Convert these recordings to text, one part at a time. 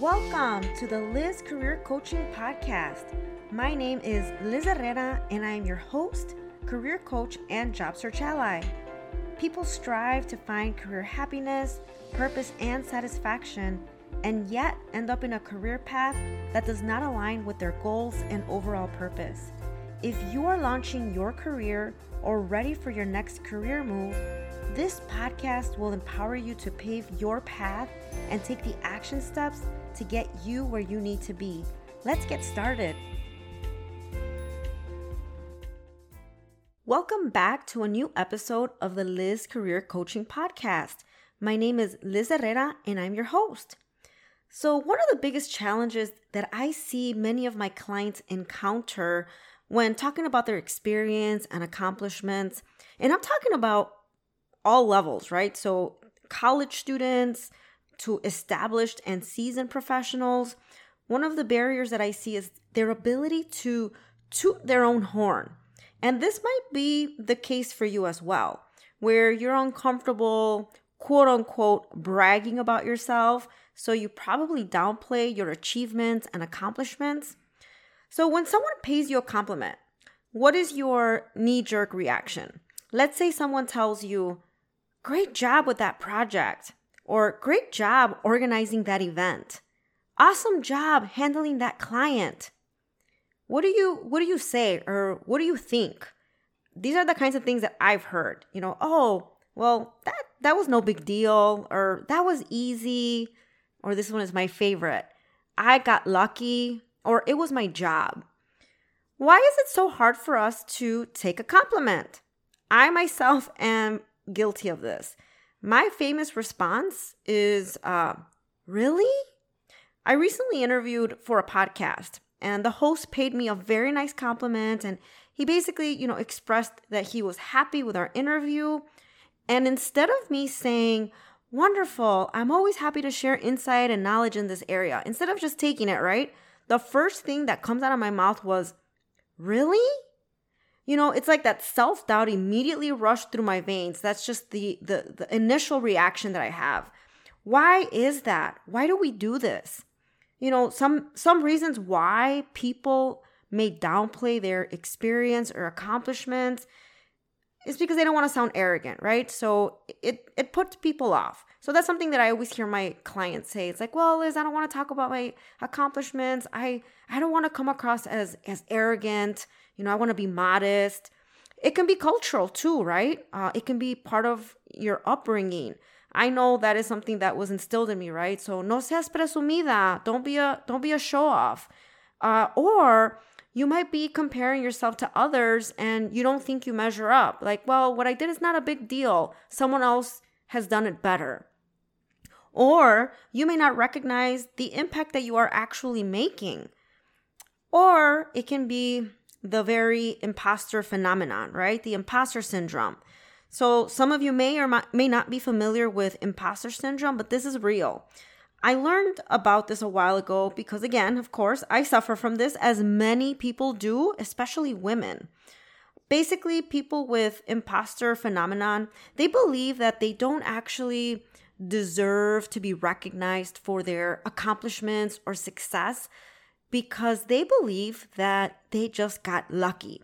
Welcome to the Liz Career Coaching Podcast. My name is Liz Herrera, and I am your host, career coach, and job search ally. People strive to find career happiness, purpose, and satisfaction, and yet end up in a career path that does not align with their goals and overall purpose. If you are launching your career or ready for your next career move, this podcast will empower you to pave your path and take the action steps to get you where you need to be. Let's get started. Welcome back to a new episode of the Liz Career Coaching Podcast. My name is Liz Herrera and I'm your host. So, one of the biggest challenges that I see many of my clients encounter when talking about their experience and accomplishments, and I'm talking about all levels, right? So, college students to established and seasoned professionals, one of the barriers that I see is their ability to toot their own horn. And this might be the case for you as well, where you're uncomfortable, quote unquote, bragging about yourself. So you probably downplay your achievements and accomplishments. So when someone pays you a compliment, what is your knee jerk reaction? Let's say someone tells you, Great job with that project. Or great job organizing that event. Awesome job handling that client. What do you what do you say or what do you think? These are the kinds of things that I've heard. You know, oh, well, that that was no big deal or that was easy or this one is my favorite. I got lucky or it was my job. Why is it so hard for us to take a compliment? I myself am guilty of this. My famous response is, uh, Really? I recently interviewed for a podcast, and the host paid me a very nice compliment. And he basically, you know, expressed that he was happy with our interview. And instead of me saying, Wonderful, I'm always happy to share insight and knowledge in this area, instead of just taking it, right? The first thing that comes out of my mouth was, Really? You know it's like that self-doubt immediately rushed through my veins. That's just the, the the initial reaction that i have. Why is that? Why do we do this? You know some some reasons why people may downplay their experience or accomplishments is because they don't want to sound arrogant right? So it it puts people off. So that's something that i always hear my clients say. It's like well liz i don't want to talk about my accomplishments. I i don't want to come across as as arrogant you know, I want to be modest. It can be cultural too, right? Uh, it can be part of your upbringing. I know that is something that was instilled in me, right? So no seas presumida. Don't be a don't be a show off. Uh, or you might be comparing yourself to others and you don't think you measure up. Like, well, what I did is not a big deal. Someone else has done it better. Or you may not recognize the impact that you are actually making. Or it can be the very imposter phenomenon, right? The imposter syndrome. So, some of you may or may not be familiar with imposter syndrome, but this is real. I learned about this a while ago because, again, of course, I suffer from this as many people do, especially women. Basically, people with imposter phenomenon, they believe that they don't actually deserve to be recognized for their accomplishments or success because they believe that they just got lucky.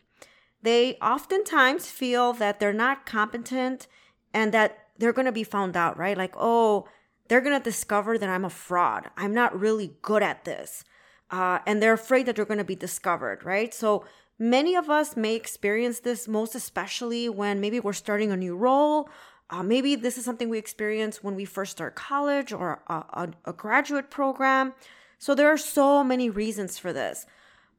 They oftentimes feel that they're not competent and that they're going to be found out, right? Like, oh, they're going to discover that I'm a fraud. I'm not really good at this. Uh, and they're afraid that they're going to be discovered, right? So many of us may experience this most especially when maybe we're starting a new role. Uh, maybe this is something we experience when we first start college or a, a, a graduate program. So there are so many reasons for this.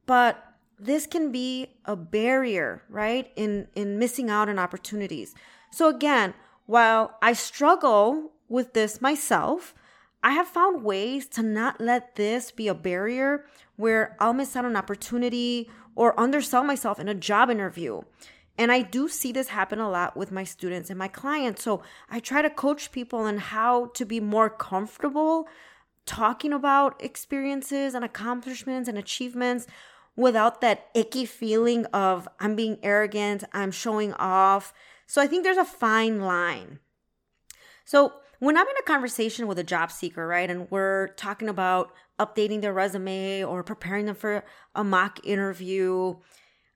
But this can be a barrier, right? In in missing out on opportunities. So again, while I struggle with this myself, I have found ways to not let this be a barrier where I'll miss out on opportunity or undersell myself in a job interview. And I do see this happen a lot with my students and my clients. So I try to coach people on how to be more comfortable talking about experiences and accomplishments and achievements without that icky feeling of I'm being arrogant, I'm showing off. So I think there's a fine line. So, when I'm in a conversation with a job seeker, right, and we're talking about updating their resume or preparing them for a mock interview,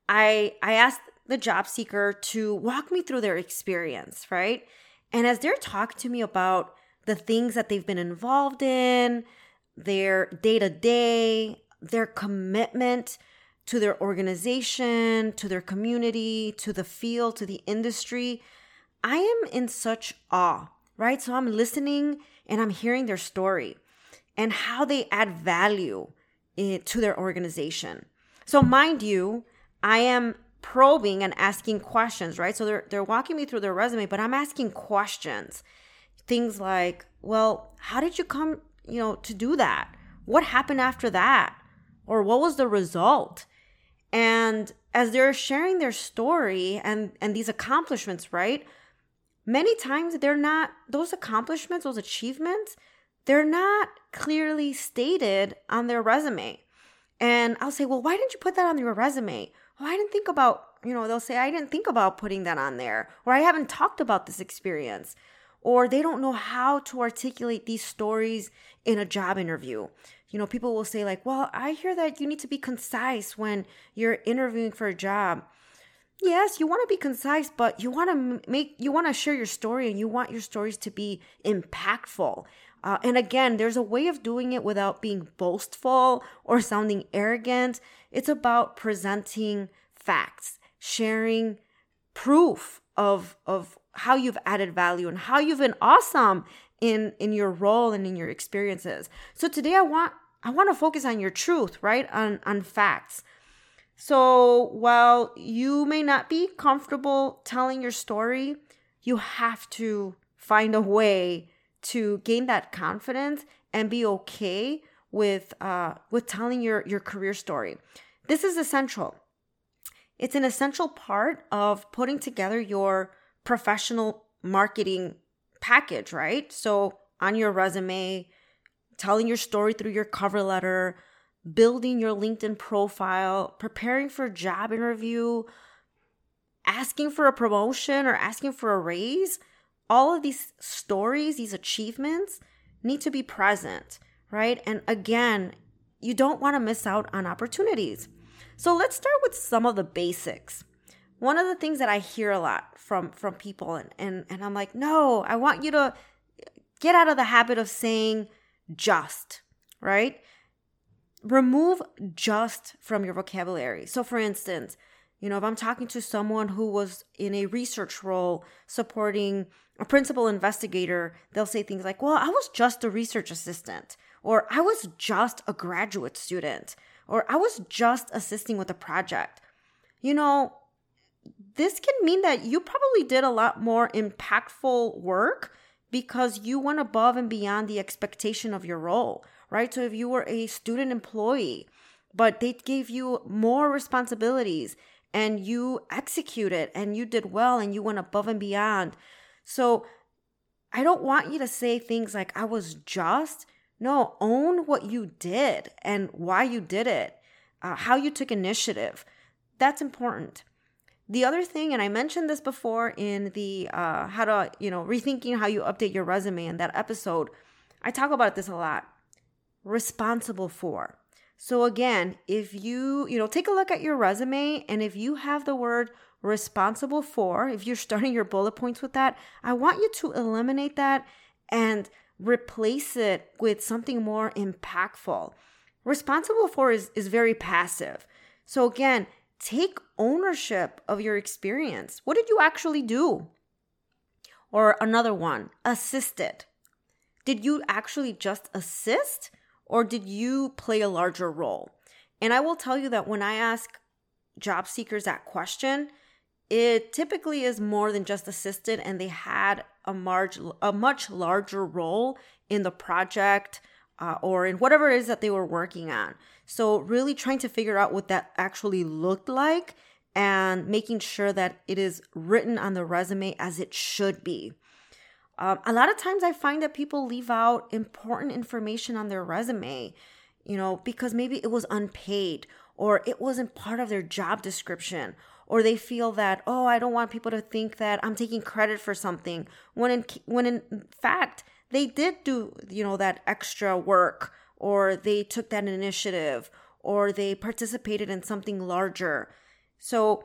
I I ask the job seeker to walk me through their experience, right? And as they're talking to me about the things that they've been involved in, their day to day, their commitment to their organization, to their community, to the field, to the industry, I am in such awe right? So I'm listening and I'm hearing their story and how they add value eh, to their organization. So, mind you, I am probing and asking questions, right? So they're they're walking me through their resume, but I'm asking questions. Things like, well, how did you come, you know, to do that? What happened after that? Or what was the result? And as they're sharing their story and and these accomplishments, right? many times they're not, those accomplishments, those achievements, they're not clearly stated on their resume. And I'll say, well, why didn't you put that on your resume? Well, I didn't think about, you know, they'll say, I didn't think about putting that on there, or I haven't talked about this experience, or they don't know how to articulate these stories in a job interview. You know, people will say, like, well, I hear that you need to be concise when you're interviewing for a job yes, you want to be concise, but you want to make you want to share your story and you want your stories to be impactful. Uh, and again, there's a way of doing it without being boastful or sounding arrogant. It's about presenting facts, sharing proof of of how you've added value and how you've been awesome in in your role and in your experiences. So today I want I want to focus on your truth, right? On on facts. So while you may not be comfortable telling your story, you have to find a way to gain that confidence and be okay with uh, with telling your your career story. This is essential. It's an essential part of putting together your professional marketing package, right? So on your resume, telling your story through your cover letter, building your LinkedIn profile, preparing for a job interview, asking for a promotion or asking for a raise, all of these stories, these achievements need to be present, right? And again, you don't want to miss out on opportunities. So let's start with some of the basics. One of the things that I hear a lot from from people and and, and I'm like, "No, I want you to get out of the habit of saying just, right? remove just from your vocabulary. So, for instance, you know, if I'm talking to someone who was in a research role supporting a principal investigator, they'll say things like, Well, I was just a research assistant, or I was just a graduate student, or I was just assisting with a project. You know, this can mean that you probably did a lot more impactful work because you went above and beyond the expectation of your role right? So if you were a student employee, but they gave you more responsibilities and you executed and you did well and you went above and beyond. So I don't want you to say things like, I was just. No, own what you did and why you did it, uh, how you took initiative. That's important. The other thing, and I mentioned this before in the uh, how to, you know, rethinking how you update your resume in that episode, I talk about this a lot responsible for. So again, if you, you know, take a look at your resume and if you have the word responsible for, if you're starting your bullet points with that, I want you to eliminate that and replace it with something more impactful. Responsible for is, is very passive. So again, take ownership of your experience. What did you actually do? Or another one, assisted. Did you actually just assist? or did you play a larger role? And I will tell you that when I ask job seekers that question, it typically is more than just assisted and they had a, marge, a much larger role in the project uh, or in whatever it is that they were working on. So, really trying to figure out what that actually looked like and making sure that it is written on the resume as it should be. Um, a lot of times I find that people leave out important information on their resume, you know, because maybe it was unpaid or it wasn't part of their job description or they feel that oh i don't want people to think that i'm taking credit for something when in when in fact they did do you know that extra work or they took that initiative or they participated in something larger so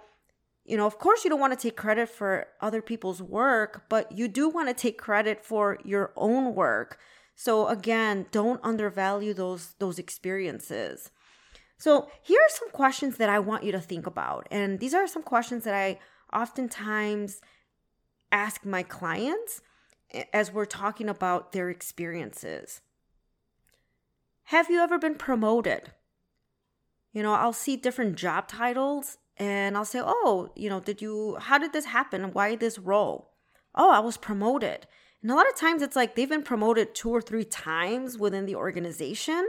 you know of course you don't want to take credit for other people's work but you do want to take credit for your own work so again don't undervalue those those experiences so, here are some questions that I want you to think about. And these are some questions that I oftentimes ask my clients as we're talking about their experiences. Have you ever been promoted? You know, I'll see different job titles and I'll say, "Oh, you know, did you how did this happen? Why this role?" "Oh, I was promoted." And a lot of times it's like they've been promoted two or three times within the organization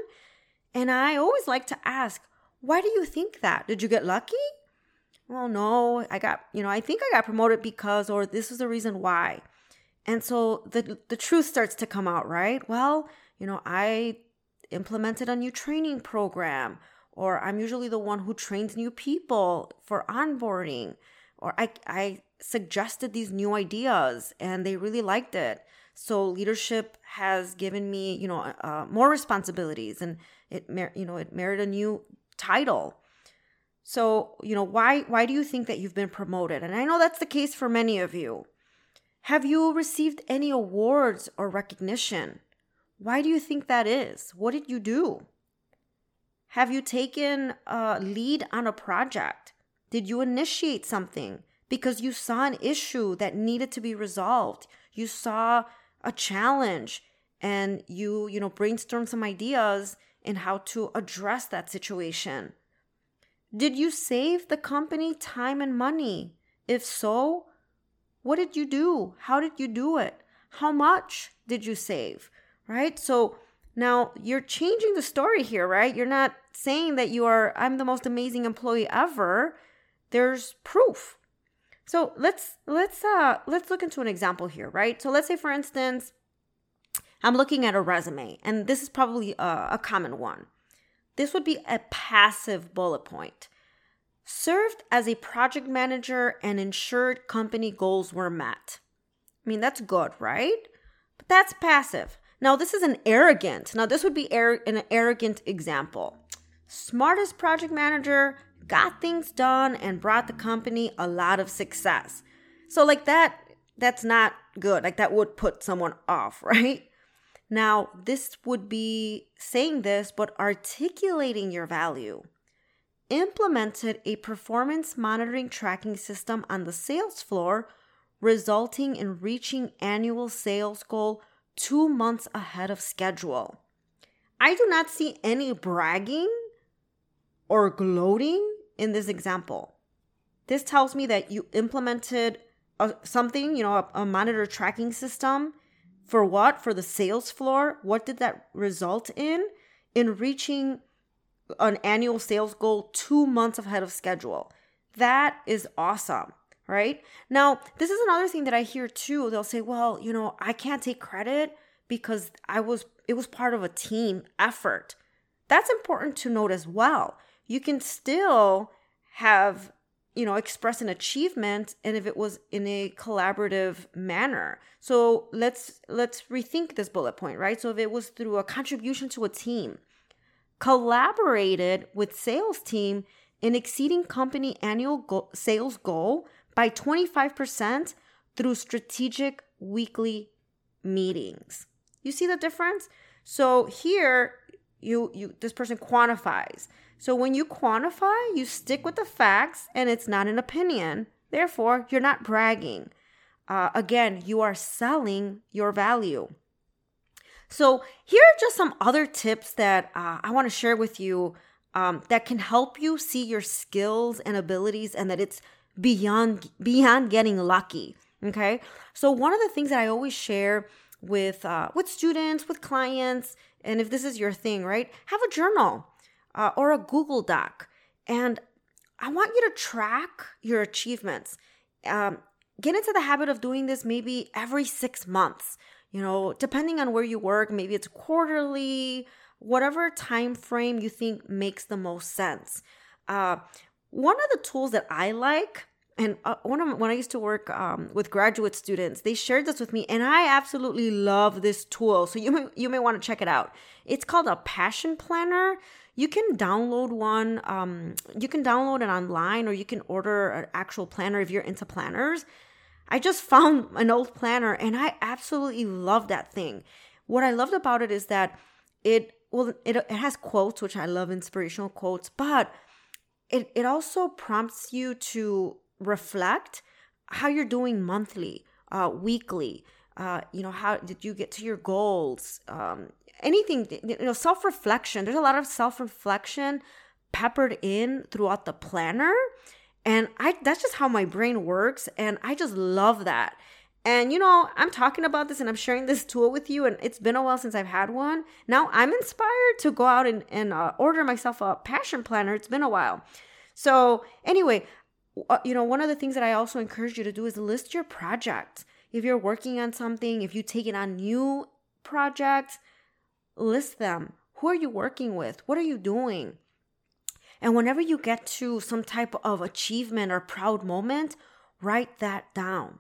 and I always like to ask, why do you think that? Did you get lucky? Well, no, I got, you know, I think I got promoted because, or this is the reason why. And so the, the truth starts to come out, right? Well, you know, I implemented a new training program, or I'm usually the one who trains new people for onboarding, or I, I suggested these new ideas and they really liked it. So leadership has given me, you know, uh, more responsibilities and it, mer- you know, it merited a new title. So, you know, why why do you think that you've been promoted? And I know that's the case for many of you. Have you received any awards or recognition? Why do you think that is? What did you do? Have you taken a lead on a project? Did you initiate something because you saw an issue that needed to be resolved? You saw a challenge and you, you know, brainstormed some ideas in how to address that situation. Did you save the company time and money? If so, what did you do? How did you do it? How much did you save? Right? So now you're changing the story here, right? You're not saying that you are, I'm the most amazing employee ever. There's proof. So let's let's uh let's look into an example here, right? So let's say for instance, I'm looking at a resume, and this is probably a, a common one. This would be a passive bullet point. Served as a project manager and ensured company goals were met. I mean, that's good, right? But that's passive. Now, this is an arrogant. Now, this would be an arrogant example. Smartest project manager, got things done, and brought the company a lot of success. So, like that, that's not good. Like that would put someone off, right? Now, this would be saying this, but articulating your value. Implemented a performance monitoring tracking system on the sales floor, resulting in reaching annual sales goal two months ahead of schedule. I do not see any bragging or gloating in this example. This tells me that you implemented a, something, you know, a, a monitor tracking system for what? For the sales floor? What did that result in? In reaching an annual sales goal two months ahead of schedule. That is awesome, right? Now, this is another thing that I hear too. They'll say, well, you know, I can't take credit because I was, it was part of a team effort. That's important to note as well. You can still have you know express an achievement and if it was in a collaborative manner so let's let's rethink this bullet point right so if it was through a contribution to a team collaborated with sales team in exceeding company annual go- sales goal by 25% through strategic weekly meetings you see the difference so here you you this person quantifies so when you quantify, you stick with the facts and it's not an opinion. Therefore, you're not bragging. Uh, again, you are selling your value. So, here are just some other tips that uh, I want to share with you um, that can help you see your skills and abilities and that it's beyond beyond getting lucky. Okay, so one of the things that I always share with uh, with students, with clients, and if this is your thing, right, have a journal uh, or a Google Doc. And I want you to track your achievements. Um, get into the habit of doing this maybe every six months. You know, depending on where you work, maybe it's quarterly, whatever time frame you think makes the most sense. Uh, one of the tools that I like, and uh, one of when I used to work um, with graduate students, they shared this with me, and I absolutely love this tool. So you may you may want to check it out. It's called a passion planner. You can download one. Um, you can download it online, or you can order an actual planner if you're into planners. I just found an old planner, and I absolutely love that thing. What I loved about it is that it well it, it has quotes, which I love inspirational quotes, but it, it also prompts you to reflect how you're doing monthly, uh, weekly. Uh, you know, how did you get to your goals? Um, anything, you know, self reflection. There's a lot of self reflection peppered in throughout the planner. And I that's just how my brain works. And I just love that. And you know, I'm talking about this and I'm sharing this tool with you, and it's been a while since I've had one. Now I'm inspired to go out and, and uh, order myself a passion planner. It's been a while. So, anyway, uh, you know, one of the things that I also encourage you to do is list your projects. If you're working on something, if you take it on new projects, list them. Who are you working with? What are you doing? And whenever you get to some type of achievement or proud moment, write that down.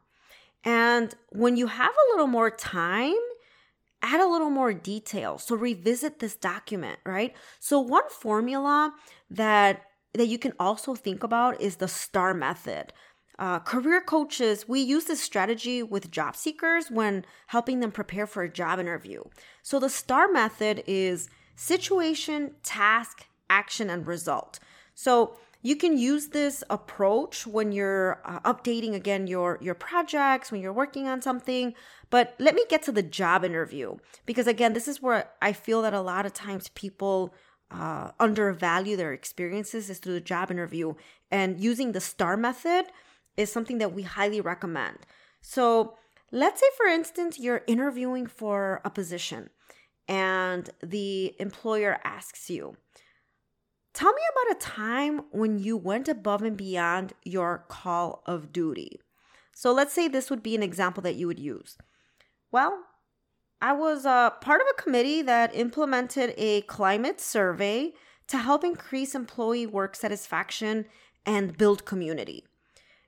And when you have a little more time, add a little more detail. So revisit this document, right? So one formula that that you can also think about is the STAR method. Uh, career coaches, we use this strategy with job seekers when helping them prepare for a job interview. So the STAR method is situation, task, action, and result. So you can use this approach when you're uh, updating again your your projects when you're working on something. But let me get to the job interview because again this is where i feel that a lot of times people uh, undervalue their experiences is through the job interview. And using the star method is something that we highly recommend. So let's say for instance you're interviewing for a position and the employer asks you Tell me about a time when you went above and beyond your call of duty. So let's say this would be an example that you would use. Well, I was a part of a committee that implemented a climate survey to help increase employee work satisfaction and build community.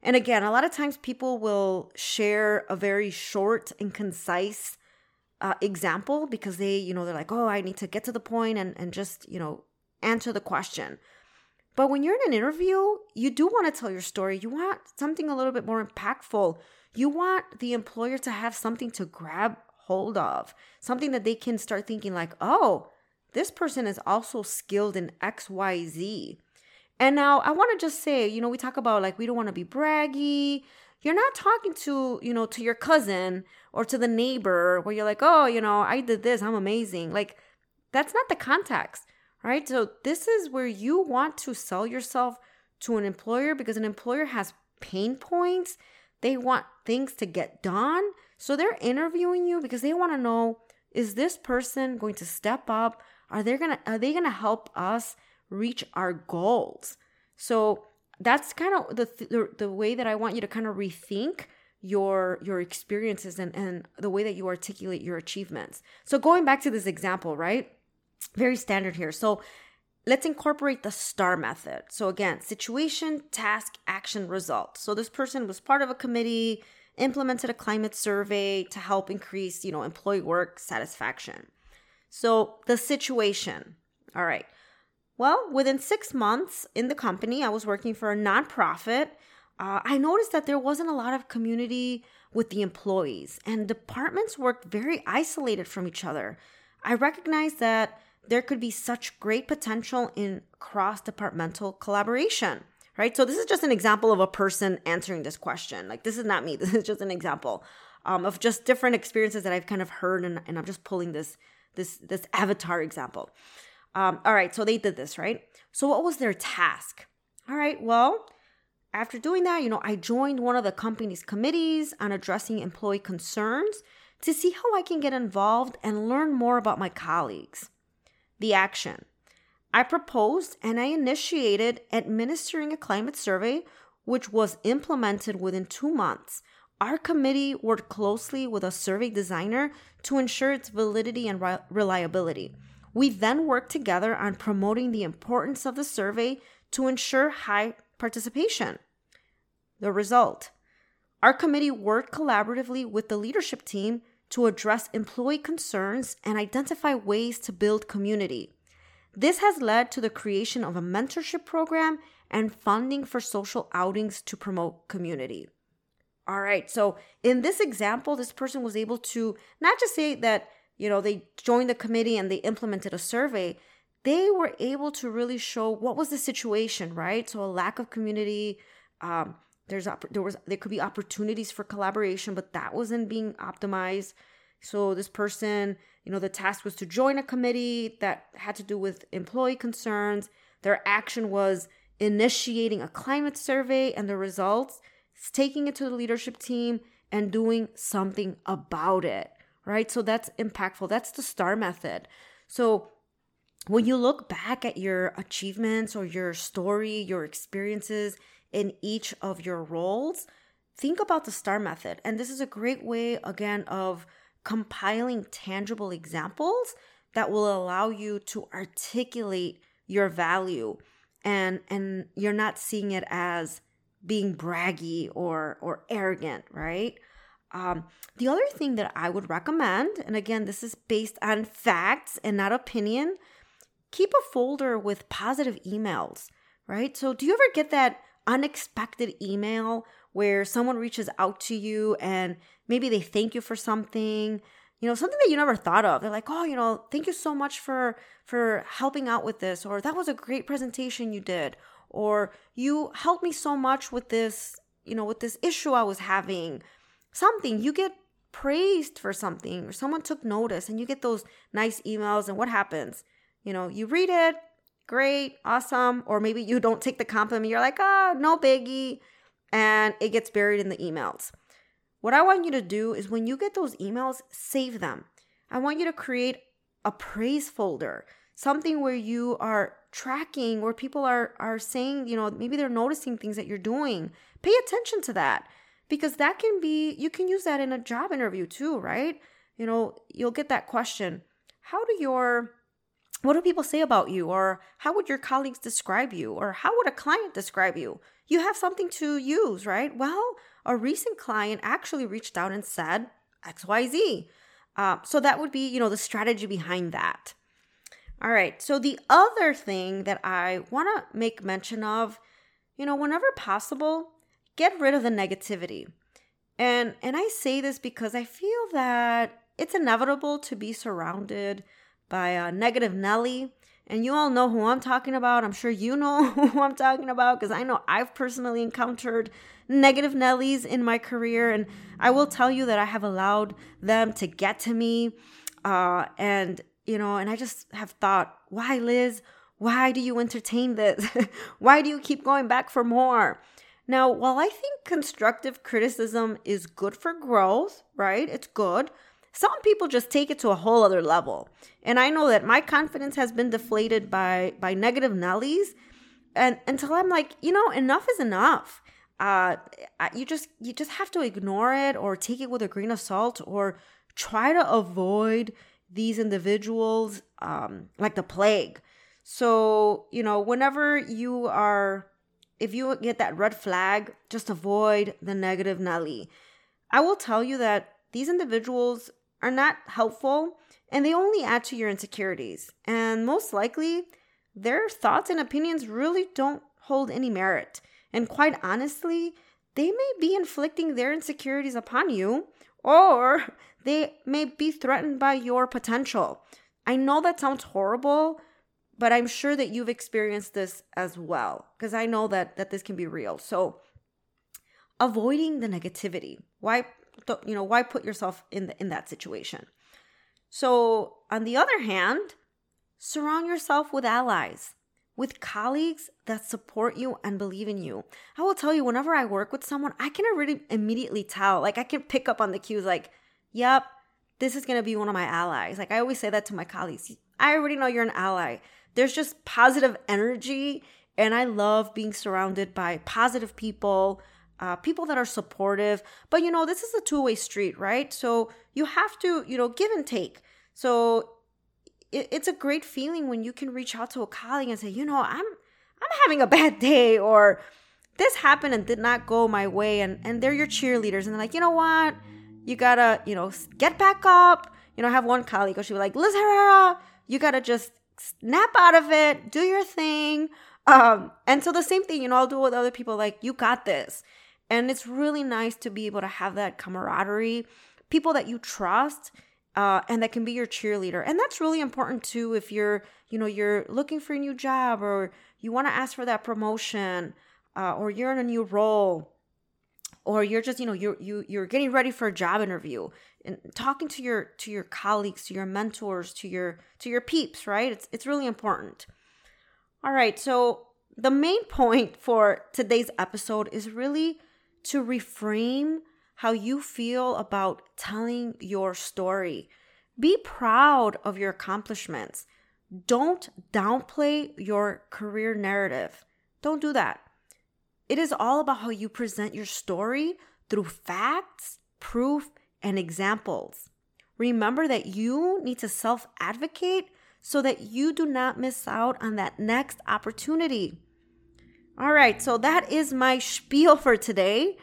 And again, a lot of times people will share a very short and concise uh, example because they, you know, they're like, oh, I need to get to the point and, and just, you know, answer the question. But when you're in an interview, you do want to tell your story. You want something a little bit more impactful. You want the employer to have something to grab hold of, something that they can start thinking, like, oh, this person is also skilled in XYZ. And now I want to just say, you know, we talk about like we don't want to be braggy. You're not talking to, you know, to your cousin or to the neighbor where you're like, oh, you know, I did this, I'm amazing. Like, that's not the context right? So this is where you want to sell yourself to an employer because an employer has pain points. They want things to get done. So they're interviewing you because they want to know is this person going to step up? Are they going to are they going to help us reach our goals? So that's kind of the, the the way that I want you to kind of rethink your your experiences and and the way that you articulate your achievements. So going back to this example, right? Very standard here. So let's incorporate the STAR method. So again, situation, task, action, result. So this person was part of a committee, implemented a climate survey to help increase, you know, employee work satisfaction. So the situation. All right. Well, within six months in the company, I was working for a nonprofit. Uh, I noticed that there wasn't a lot of community with the employees, and departments worked very isolated from each other. I recognized that there could be such great potential in cross departmental collaboration, right? So, this is just an example of a person answering this question. Like, this is not me, this is just an example um, of just different experiences that I've kind of heard, and, and I'm just pulling this this this avatar example. Um, all right, so they did this, right? So, what was their task? All right, well, after doing that, you know, I joined one of the company's committees on addressing employee concerns to see how I can get involved and learn more about my colleagues the action. I proposed and I initiated administering a climate survey, which was implemented within two months. Our committee worked closely with a survey designer to ensure its validity and reliability. We then worked together on promoting the importance of the survey to ensure high participation. The result our committee worked collaboratively with the leadership team to address employee concerns and identify ways to build community. This has led to the creation of a mentorship program and funding for social outings to promote community. All right, so in this example, this person was able to not just say that, you know, they joined the committee and they implemented a survey, they were able to really show what was the situation, right? So a lack of community, um, there's there was there could be opportunities for collaboration, but that wasn't being optimized. So this person, you know, the task was to join a committee that had to do with employee concerns. Their action was initiating a climate survey and the results, taking it to the leadership team and doing something about it, right? So that's impactful. That's the STAR method. So when you look back at your achievements or your story, your experiences, in each of your roles, think about the STAR method. And this is a great way, again, of compiling tangible examples that will allow you to articulate your value and and you're not seeing it as being braggy or or arrogant right um, the other thing that i would recommend and again this is based on facts and not opinion keep a folder with positive emails right so do you ever get that unexpected email where someone reaches out to you and maybe they thank you for something you know something that you never thought of. They're like oh you know thank you so much for for helping out with this or that was a great presentation you did or you helped me so much with this you know with this issue i was having. Something you get praised for something or someone took notice and you get those nice emails and what happens? You know you read it great, awesome. Or maybe you don't take the compliment, you're like, oh, no biggie. And it gets buried in the emails. What I want you to do is when you get those emails, save them. I want you to create a praise folder, something where you are tracking, where people are, are saying, you know, maybe they're noticing things that you're doing. Pay attention to that because that can be, you can use that in a job interview too, right? You know, you'll get that question How do your what do people say about you? Or how would your colleagues describe you? Or how would a client describe you? You have something to use, right? Well, a recent client actually reached out and said XYZ. Uh, so that would be, you know, the strategy behind that. All right. So the other thing that I want to make mention of, you know, whenever possible, get rid of the negativity. And and I say this because I feel that it's inevitable to be surrounded by uh, Negative Nelly. And you all know who I'm talking about. I'm sure you know who I'm talking about because I know I've personally encountered negative Nellies in my career. And I will tell you that I have allowed them to get to me. Uh, and, you know, and I just have thought, why, Liz? Why do you entertain this? why do you keep going back for more? Now, while I think constructive criticism is good for growth, right? It's good. Some people just take it to a whole other level. And I know that my confidence has been deflated by by negative Nellies and until I'm like, you know, enough is enough. Uh you just you just have to ignore it or take it with a grain of salt or try to avoid these individuals um like the plague. So, you know, whenever you are if you get that red flag, just avoid the negative Nelly. I will tell you that these individuals are not helpful and they only add to your insecurities. And most likely, their thoughts and opinions really don't hold any merit. And quite honestly, they may be inflicting their insecurities upon you or they may be threatened by your potential. I know that sounds horrible, but I'm sure that you've experienced this as well because I know that that this can be real. So, avoiding the negativity. Why you know why put yourself in the, in that situation? So on the other hand surround yourself with allies with colleagues that support you and believe in you. I will tell you whenever i work with someone i can already immediately tell like i can pick up on the cues like yep this is to be one of my allies. Like i always say that to my colleagues. I already know you're an ally. There's just positive energy and i love being surrounded by positive people uh, people that are supportive. But you know, this is a two way street, right? So you have to, you know, give and take. So it, it's a great feeling when you can reach out to a colleague and say, you know, I'm I'm having a bad day, or this happened and did not go my way and and they're your cheerleaders and they're like you know what you gotta you know get back up you know i have one colleague she'll be like liz herrera you gotta just snap out of it do your thing um and so the same thing you know i'll do with other people like you got this and it's really nice to be able to have that camaraderie people that you trust uh, and that can be your cheerleader. And that's really important too if you're you know you're looking for a new job or you want to ask for that promotion uh, or you're in a new role or you're just you know you're you, you're getting ready for a job interview and talking to your to your colleagues to your mentors to your to your peeps right? It's it's really important. All right so the main point for today's episode is really to reframe how you feel about telling your story be proud of your accomplishments don't downplay your career narrative don't do that it is all about how you present your story through facts, proof, and examples. Remember that you need to self advocate so that you do not miss out on that next opportunity. All right, so that is my spiel for today.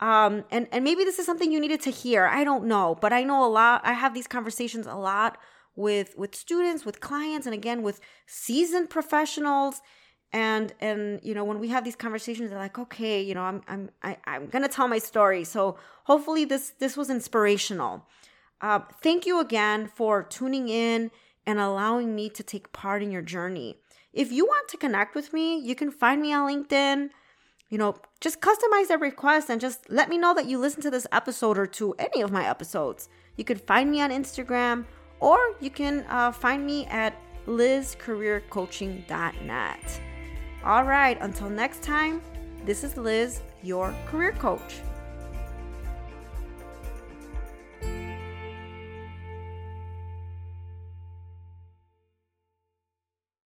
Um, and, and maybe this is something you needed to hear. I don't know, but I know a lot. I have these conversations a lot with with students, with clients, and again with seasoned professionals and and you know when we have these conversations they're like okay you know i'm i'm I, am i am gonna tell my story so hopefully this this was inspirational uh, thank you again for tuning in and allowing me to take part in your journey if you want to connect with me you can find me on linkedin. You know just customize that request and just let me know that you listen to this episode or to any of my episodes. You can find me on instagram or you can uh, find me at lizcareercoaching.net all right, until next time, this is Liz, your career coach.